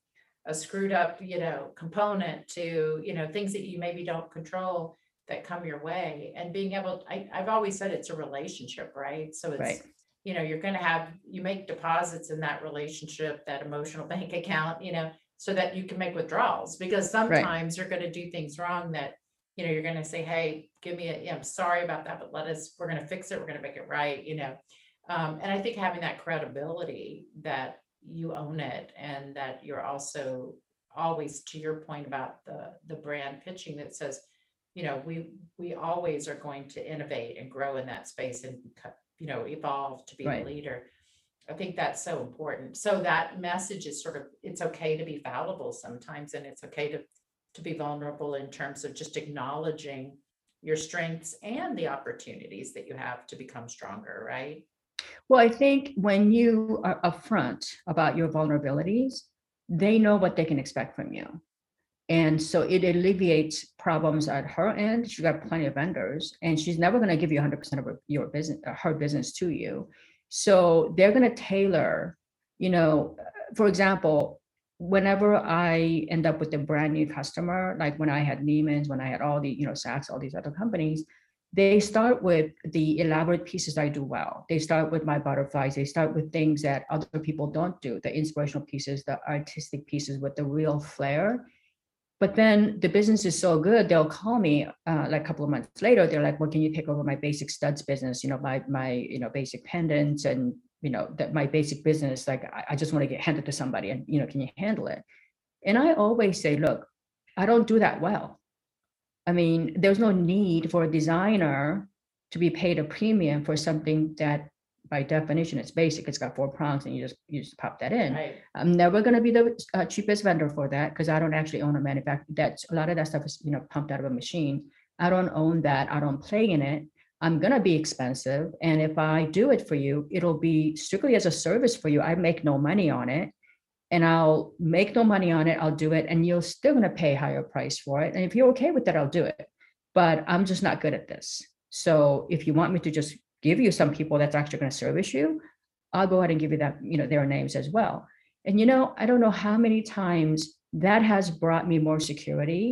a screwed up, you know, component to, you know, things that you maybe don't control that come your way and being able, I, I've always said it's a relationship, right? So it's, Right. You know, you're gonna have, you make deposits in that relationship, that emotional bank account, you know, so that you can make withdrawals, because sometimes you're gonna do things wrong that, you know, you're gonna say, hey, give me a, yeah, I'm sorry about that, but let us, we're gonna fix it, we're gonna make it right, you know? Um, and I think having that credibility that you own it and that you're also always, to your point about the, the brand pitching that says, you know, we, we always are going to innovate and grow in that space and, co- you know, evolve to be Right. leader. I think that's so important. So that message is sort of, it's okay to be fallible sometimes, and it's okay to, to be vulnerable in terms of just acknowledging your strengths and the opportunities that you have to become stronger, right? Well, I think when you are upfront about your vulnerabilities, they know what they can expect from you. And so it alleviates problems at her end. She's got plenty of vendors and she's never going to give you 100% of her- your business, uh, her business to you. So they're going to tailor, you know, for example, whenever I end up with a brand new customer, like when I had Neiman's, when I had all the, you know, Saks, all these other companies, they start with the elaborate pieces I do well. They start with my butterflies. They start with things that other people don't do, the inspirational pieces, the artistic pieces with the real flair. But then the business is so good, they'll call me uh, like a couple of months later. They're like, "Well, can you take over my basic studs business? You know, my my you know basic pendants and you know that my basic business. Like, I, I just want to get handed to somebody, and you know, can you handle it?" And I always say, "Look, I don't do that well. I mean, there's no need for a designer to be paid a premium for something that by definition it's basic. It's got four prongs and you just you just pop that in. Right. I'm never gonna be the uh, cheapest vendor for that because I don't actually own a manufacturer. That's a lot of that stuff is, you know, pumped out of a machine. I don't own that. I don't play in it. I'm gonna be expensive. And if I do it for you, it'll be strictly as a service for you. I make no money on it. And I'll make no money on it. I'll do it and you're still gonna pay a higher price for it. And if you're okay with that, I'll do it. But I'm just not good at this. So if you want me to just give you some people that's actually gonna service you, I'll go ahead and give you that, you know, their names as well. And you know, I don't know how many times that has brought me more security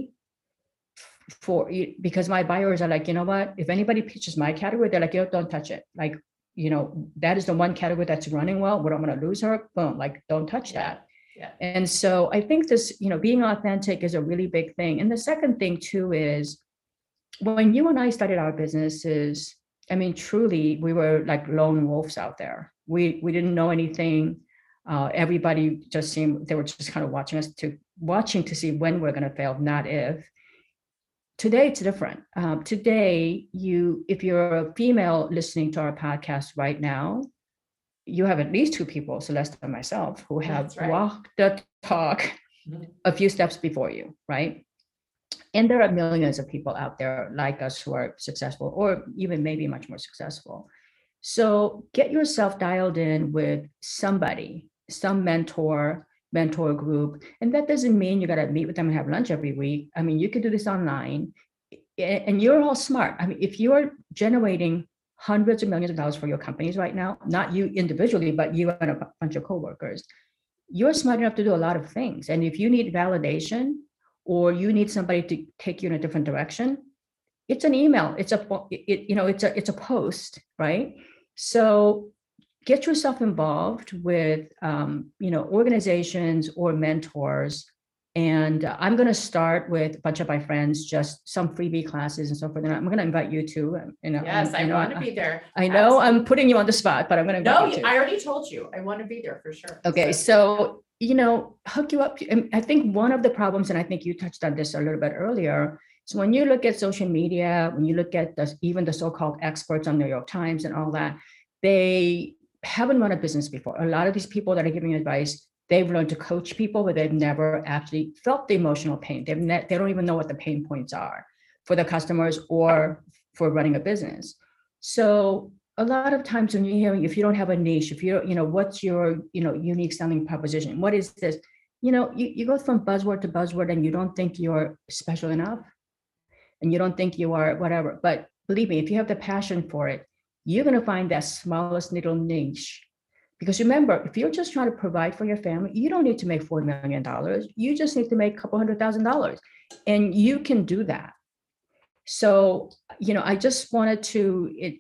for because my buyers are like, you know what? If anybody pitches my category, they're like, yo, don't touch it. Like, you know, that is the one category that's running well. What I'm gonna lose her, boom, like, don't touch Yeah, that. yeah. And so I think this, you know, being authentic is a really big thing. And the second thing too is when you and I started our businesses, I mean, truly, we were like lone wolves out there. We we didn't know anything. Uh, everybody just seemed they were just kind of watching us to watching to see when we're going to fail, not if. Today it's different. Um, today, you if you're a female listening to our podcast right now, you have at least two people, Celeste and myself, who have right. walked the talk Mhm. a few steps before you, right? And there are millions of people out there like us who are successful or even maybe much more successful. So get yourself dialed in with somebody, some mentor, mentor group. And that doesn't mean you got to meet with them and have lunch every week. I mean, you can do this online and you're all smart. I mean, if you're generating hundreds of millions of dollars for your companies right now, not you individually, but you and a bunch of coworkers, you're smart enough to do a lot of things. And if you need validation or you need somebody to take you in a different direction, it's an email. It's a it, you know it's a it's a post, right? So get yourself involved with um, you know organizations or mentors. And I'm going to start with a bunch of my friends, just some freebie classes and so forth. And I'm going to invite you to. um, You know, Yes, and, I know, want to be there. I know I'm putting you on the spot, but I'm going to No. I already told you. I want to be there for sure. Okay, so, you know, hook you up. and I think one of the problems, and I think you touched on this a little bit earlier, is when you look at social media, when you look at the, even the so-called experts on New York Times and all that, they haven't run a business before. A lot of these people that are giving advice, they've learned to coach people, but they've never actually felt the emotional pain. They've ne- they don't even know what the pain points are for the customers or for running a business. So a lot of times when you're hearing, if you don't have a niche, if you don't, you know, what's your, you know, unique selling proposition? What is this? You know, you, you go from buzzword to buzzword and you don't think you're special enough. And you don't think you are whatever. But believe me, if you have the passion for it, you're gonna find that smallest little niche. Because remember, if you're just trying to provide for your family, you don't need to make $4 million. You just need to make a couple hundred thousand dollars. And you can do that. So, you know, I just wanted to it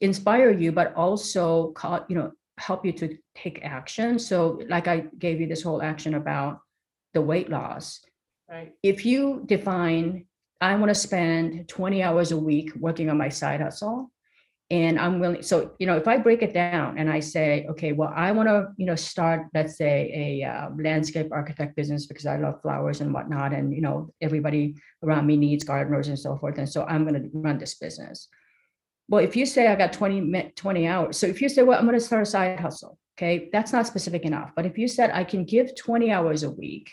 inspire you, but also call, you know, help you to take action. So like I gave you this whole action about the weight loss. Right. If you define, I want to spend 20 hours a week working on my side hustle. And I'm willing, so, you know, if I break it down and I say, okay, well, I want to, you know, start, let's say a uh, landscape architect business because I love flowers and whatnot. And, you know, everybody around me needs gardeners and so forth. And so I'm going to run this business. Well, if you say I got 20, 20 hours, so if you say, well, I'm going to start a side hustle, okay, that's not specific enough. But if you said I can give 20 hours a week,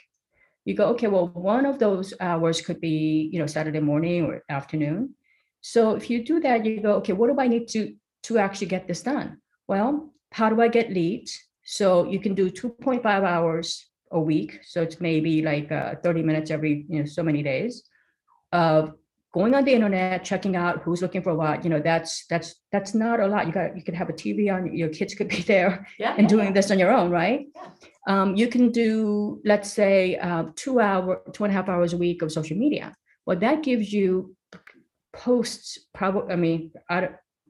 you go, okay, well, one of those hours could be, you know, Saturday morning or afternoon. So if you do that, you go, okay, what do I need to to actually get this done? Well, how do I get leads? So you can do 2.5 hours a week. So it's maybe like uh, 30 minutes every, you know, so many days of going on the internet, checking out who's looking for what. You know, that's that's that's not a lot. You got you could have a TV on. Your kids could be there Yeah. and yeah, doing this on your own, right? Yeah. Um, you can do, let's say, uh, two hour, two and a half hours a week of social media. Well, that gives you posts. Probably, I mean,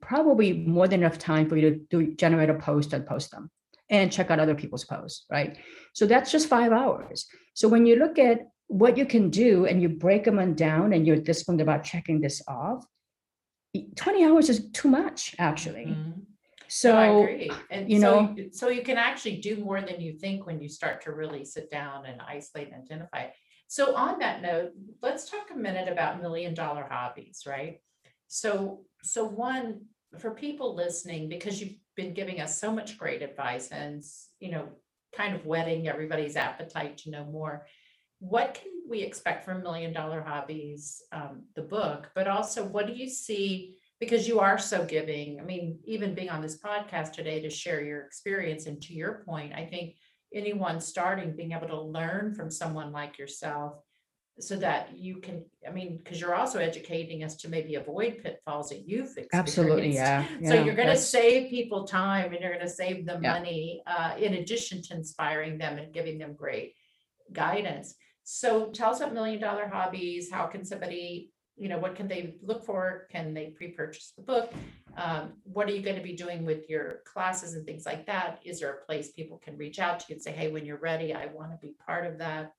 probably more than enough time for you to do generate a post and post them, and check out other people's posts, right? So that's just five hours. So when you look at what you can do and you break them down, and you're disciplined about checking this off, twenty hours is too much, actually. Mhm. So No, I agree. And you so know- So you can actually do more than you think when you start to really sit down and isolate and identify. So on that note, let's talk a minute about million dollar hobbies, right? So, so one, for people listening, because you've been giving us so much great advice and, you know, kind of whetting everybody's appetite to know more. What can we expect from Million Dollar Hobbies, um, the book, but also what do you see? Because you are so giving. I mean, even being on this podcast today to share your experience and to your point, I think anyone starting, being able to learn from someone like yourself so that you can, I mean, because you're also educating us to maybe avoid pitfalls that you've experienced. absolutely, yeah. So you're gonna save people time and you're gonna save them Yeah. money, uh, in addition to inspiring them and giving them great guidance. So tell us about million dollar hobbies. How can somebody, you know, what can they look for? Can they pre-purchase the book? Um, what are you gonna be doing with your classes and things like that? Is there a place people can reach out to you and say, hey, when you're ready, I wanna be part of that?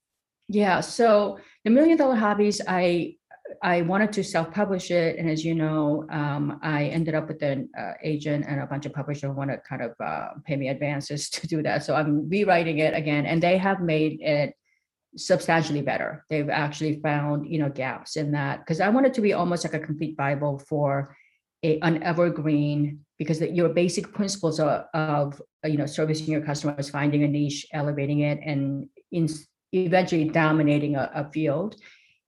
Yeah, so the million dollar hobbies, I I wanted to self-publish it, and as you know, um, I ended up with an uh, agent and a bunch of publishers want to kind of uh, pay me advances to do that. So I'm rewriting it again, and they have made it substantially better. They've actually found you know gaps in that because I want it to be almost like a complete Bible for a, an evergreen because the, your basic principles of, of uh, you know servicing your customers, finding a niche, elevating it, and in, eventually dominating a, a field.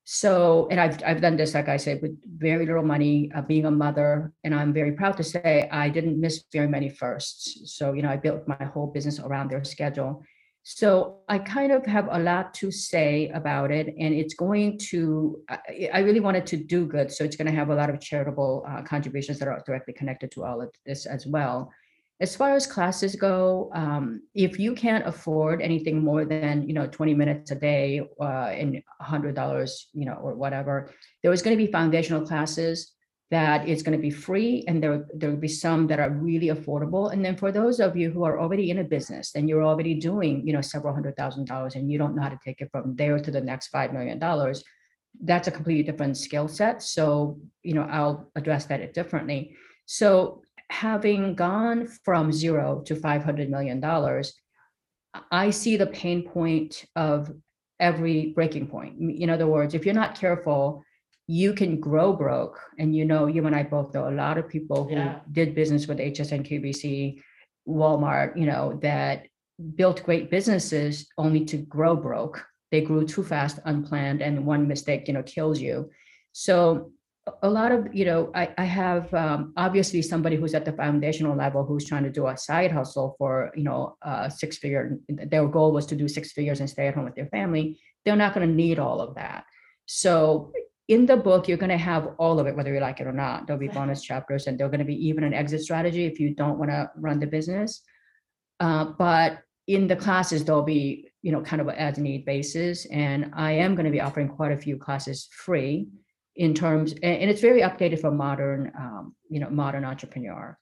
So, and I've I've done this, like I said, with very little money, uh, being a mother, and I'm very proud to say I didn't miss very many firsts. So, you know, I built my whole business around their schedule. So I kind of have a lot to say about it, and it's going to. I, really wanted to do good, so it's going to have a lot of charitable uh, contributions that are directly connected to all of this as well. As far as classes go, um, if you can't afford anything more than you know 20 minutes a day uh, and $100, you know, or whatever, there is going to be foundational classes that is going to be free, and there there will be some that are really affordable. And then for those of you who are already in a business and you're already doing you know several hundred thousand dollars, and you don't know how to take it from there to the next five million dollars, that's a completely different skill set. So you know I'll address that differently. So having gone from zero to 500 million dollars i see the pain point of every breaking point in other words if you're not careful you can grow broke. And you know you and i both know a lot of people who Yeah. did business with hsn qvc walmart you know that built great businesses only to grow broke. They grew too fast unplanned and one mistake you know kills you. So a lot of you know i, I have um, obviously somebody who's at the foundational level who's trying to do a side hustle for you know uh, six figure their goal was to do six figures and stay at home with their family. They're not going to need all of that. So in the book you're going to have all of it whether you like it or not. There'll be bonus chapters and there're going to be even an exit strategy if you don't want to run the business. Uh, but in the classes there'll be you know kind of as need basis and i am going to be offering quite a few classes free in terms and, and it's very updated for modern um, you know modern entrepreneur.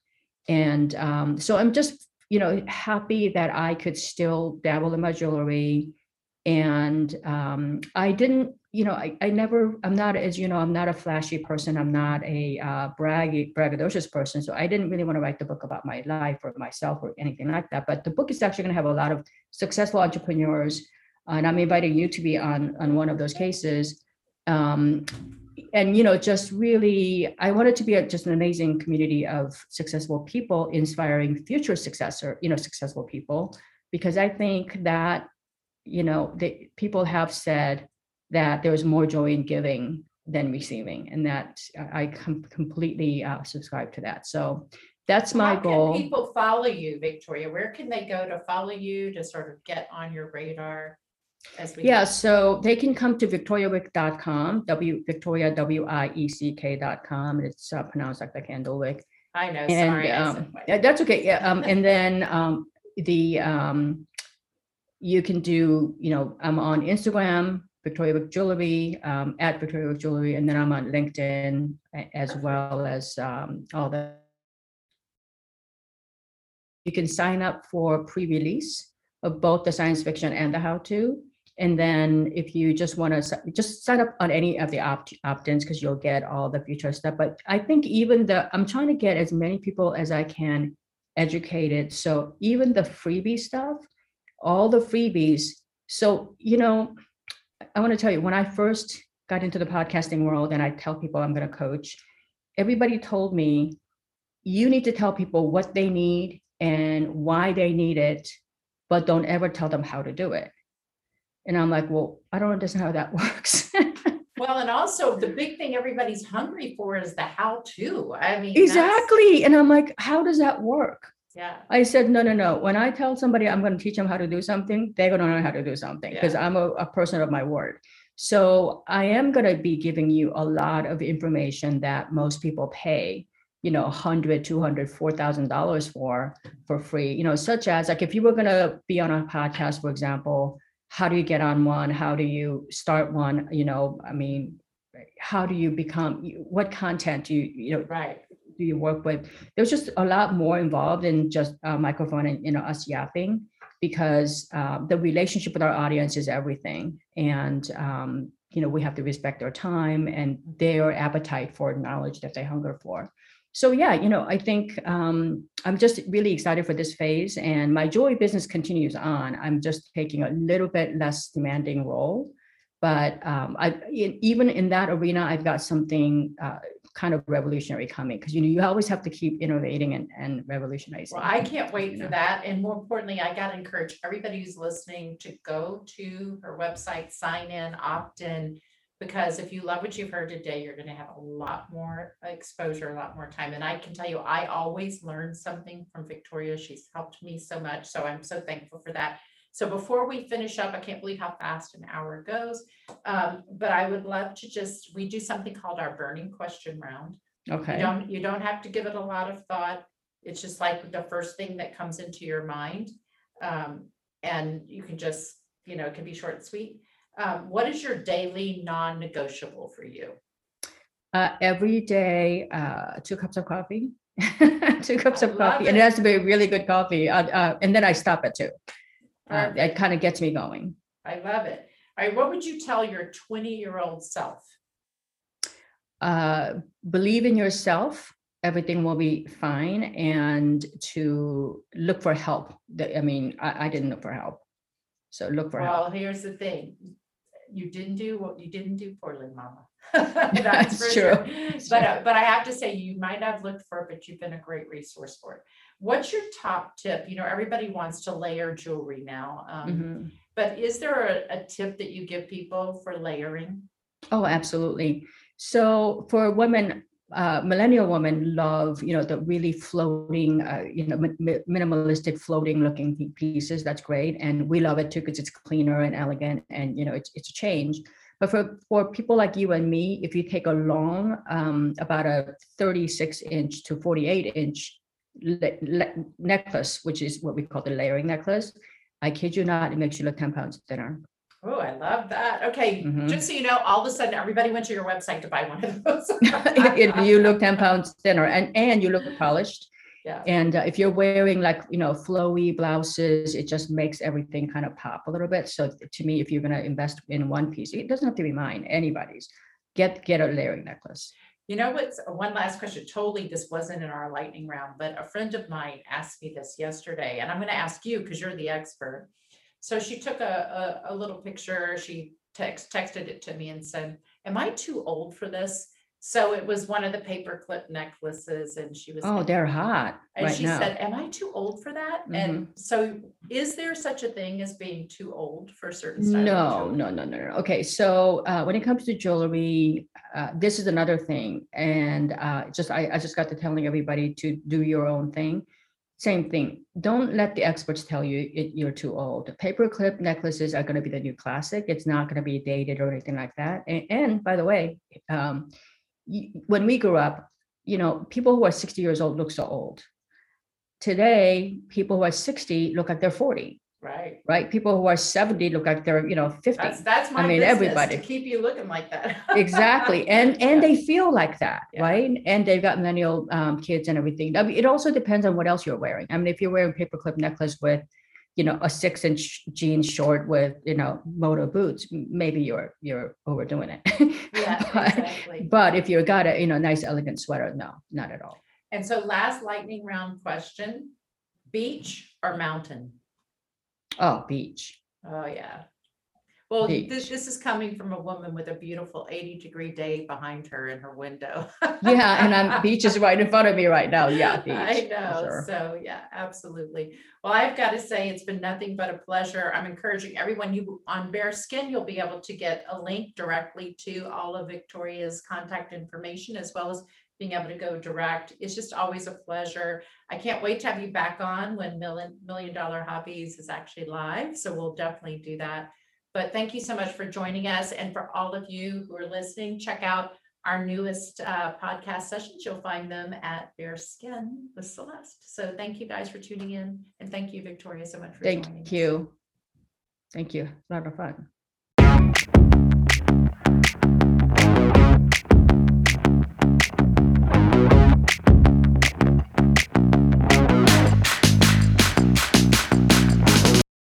And um, so i'm just you know happy that i could still dabble in my jewelry and um, i didn't you know I, I never i'm not as you know i'm not a flashy person. I'm not a uh, braggy braggadocious person. So i didn't really want to write the book about my life or myself or anything like that. But the book is actually going to have a lot of successful entrepreneurs. And i'm inviting you to be on on one of those cases. Um, and you know just really i wanted to be a, just an amazing community of successful people inspiring future successor you know successful people. Because i think that you know the people have said that there is more joy in giving than receiving and that i I com- completely uh, subscribe to that so that's my How goal Can people follow you, Victoria? Where can they go to follow you to sort of get on your radar? As we Yeah, so they can come to victoriawieck.com, W Victoria W I E C K.com. It's uh, pronounced like the candle wick. I know, And sorry. Um, yeah, that's okay. Yeah, um, and then um, the um, you can do, you know, I'm on Instagram, Victoria Wieck Jewelry, um, at Victoria Wieck Jewelry, and then I'm on LinkedIn as well as um, all the. You can sign up for pre-release of both the science fiction and the how-to. And then if you just want to, just sign up on any of the opt, opt-ins because you'll get all the future stuff. But I think even the, I'm trying to get as many people as I can educated. So even the freebie stuff, all the freebies. So, you know, I want to tell you, when I first got into the podcasting world and I tell people I'm going to coach, everybody told me, you need to tell people what they need and why they need it, but don't ever tell them how to do it. And I'm like, well, I don't understand how that works. Well, and also the big thing everybody's hungry for is the how-to. I mean. exactly. And I'm like, how does that work? Yeah, I said, no, no, no. When I tell somebody I'm going to teach them how to do something, they're going to know how to do something because I'm a, a person of my word. So I am going to be giving you a lot of information that most people pay, you know, 100, 200, $4,000 for, for free, you know, such as like if you were going to be on a podcast, for example, how do you get on one? How do you start one? You know, I mean, how do you become, what content do you, you know, right. Do you work with? There's just a lot more involved in just a microphone and you know us yapping because um, the relationship with our audience is everything, and um, you know we have to respect their time and their appetite for knowledge that they hunger for. So yeah, you know I think um, I'm just really excited for this phase, and my jewelry business continues on. I'm just taking a little bit less demanding role. But um, I, even in that arena, I've got something uh, kind of revolutionary coming because you know you always have to keep innovating and, and revolutionizing. Well, I can't wait you for that. And more importantly, I gotta encourage everybody who's listening to go to her website, sign in, opt in. Because if you love what you've heard today, you're gonna have a lot more exposure, a lot more time. And I can tell you, I always learn something from Victoria. She's helped me so much. So I'm so thankful for that. So before we finish up, I can't believe how fast an hour goes. Um, but I would love to just, we do something called our burning question round. You Okay. don't, you don't have to give it a lot of thought. It's just like the first thing that comes into your mind. Um, and you can just, you know, it can be short and sweet. Um, what is your daily non-negotiable for you? Uh, every day, uh, two cups of coffee. two cups I of love coffee, and it. it has to be really good coffee. Uh, uh, and then I stop at two. Uh, it kind of gets me going. I love it. All right, what would you tell your twenty-year-old self? uh, believe in yourself everything will be fine and to look for help i mean I, I didn't look for help so look for help Well, here's the thing. You didn't do what you didn't do poorly, mama. That's It's sure. true. But, uh, but I have to say, you might have looked for it, but you've been a great resource for it. What's your top tip? You know, everybody wants to layer jewelry now. Um, Mhm. but is there a, a tip that you give people for layering? oh absolutely So for women, uh, millennial women love, you know, the really floating, uh, you know, mi- mi- minimalistic floating looking pieces. That's great. And we love it too because it's cleaner and elegant and, you know, it's, it's a change. But for, for people like you and me, if you take a long, um, about a 36 inch to 48 inch le- le- necklace, which is what we call the layering necklace, I kid you not, it makes you look 10 pounds thinner. Oh, I love that. Okay, Mhm. just so you know, all of a sudden, everybody went to your website to buy one of those. It- you look 10 pounds thinner and, and you look polished. Yeah. And uh, if you're wearing like, you know, flowy blouses, it just makes everything kind of pop a little bit. So to me, if you're going to invest in one piece, it doesn't have to be mine, anybody's. Get get a layering necklace. You know what's, one last question, totally, this wasn't in our lightning round, but a friend of mine asked me this yesterday, and I'm gonna ask you, because you're the expert. So she took a, a, a little picture, she text, texted it to me and said, am I too old for this? So it was one of the paperclip necklaces and she was. Oh, they're hot And right she now. said, am I too old for that? And so is there such a thing as being too old for certain? No, no, no, no, no. Okay, so uh, when it comes to jewelry, uh, this is another thing. And uh, just I, I just got to telling everybody to do your own thing. Same thing. Don't let the experts tell you it, you're too old. Paperclip necklaces are going to be the new classic. It's not going to be dated or anything like that. And, and by the way, um, when we grew up, you know, people who are 60 years old look so old. Today, people who are 60 look like they're 40 Right, right? People who are 70 look like they're, you know, 50. that's, that's my mean, business, everybody. to keep you looking like that. Exactly. And and Yeah. they feel like that, Yeah. right? And they've got millennial um, kids and everything. I mean, it also depends on what else you're wearing. I mean, if you're wearing paperclip necklace with, you know, a six inch jean short with, you know, moto boots, maybe you're you're overdoing it. Yeah, but, exactly. but if you got a, you know, nice elegant sweater, no, not at all. And so last lightning round question, beach or mountain? Oh, beach. Oh, yeah. Well, this, Beach. this is coming from a woman with a beautiful eighty degree day behind her in her window. Yeah, and I'm beach is right in front of me right now. Yeah, beach. I know, sure. so yeah, absolutely. Well, I've got to say, it's been nothing but a pleasure. I'm encouraging everyone, you, on Bare Skin, you'll be able to get a link directly to all of Victoria's contact information as well as being able to go direct. It's just always a pleasure. I can't wait to have you back on when Million, Million Dollar Hobbies is actually live, so we'll definitely do that. But thank you so much for joining us, and for all of you who are listening, check out our newest uh, podcast sessions. You'll find them at Bare Skin with Celeste. So thank you guys for tuning in, and thank you, Victoria, so much for joining. Thank us. you. Thank you. A lot of fun.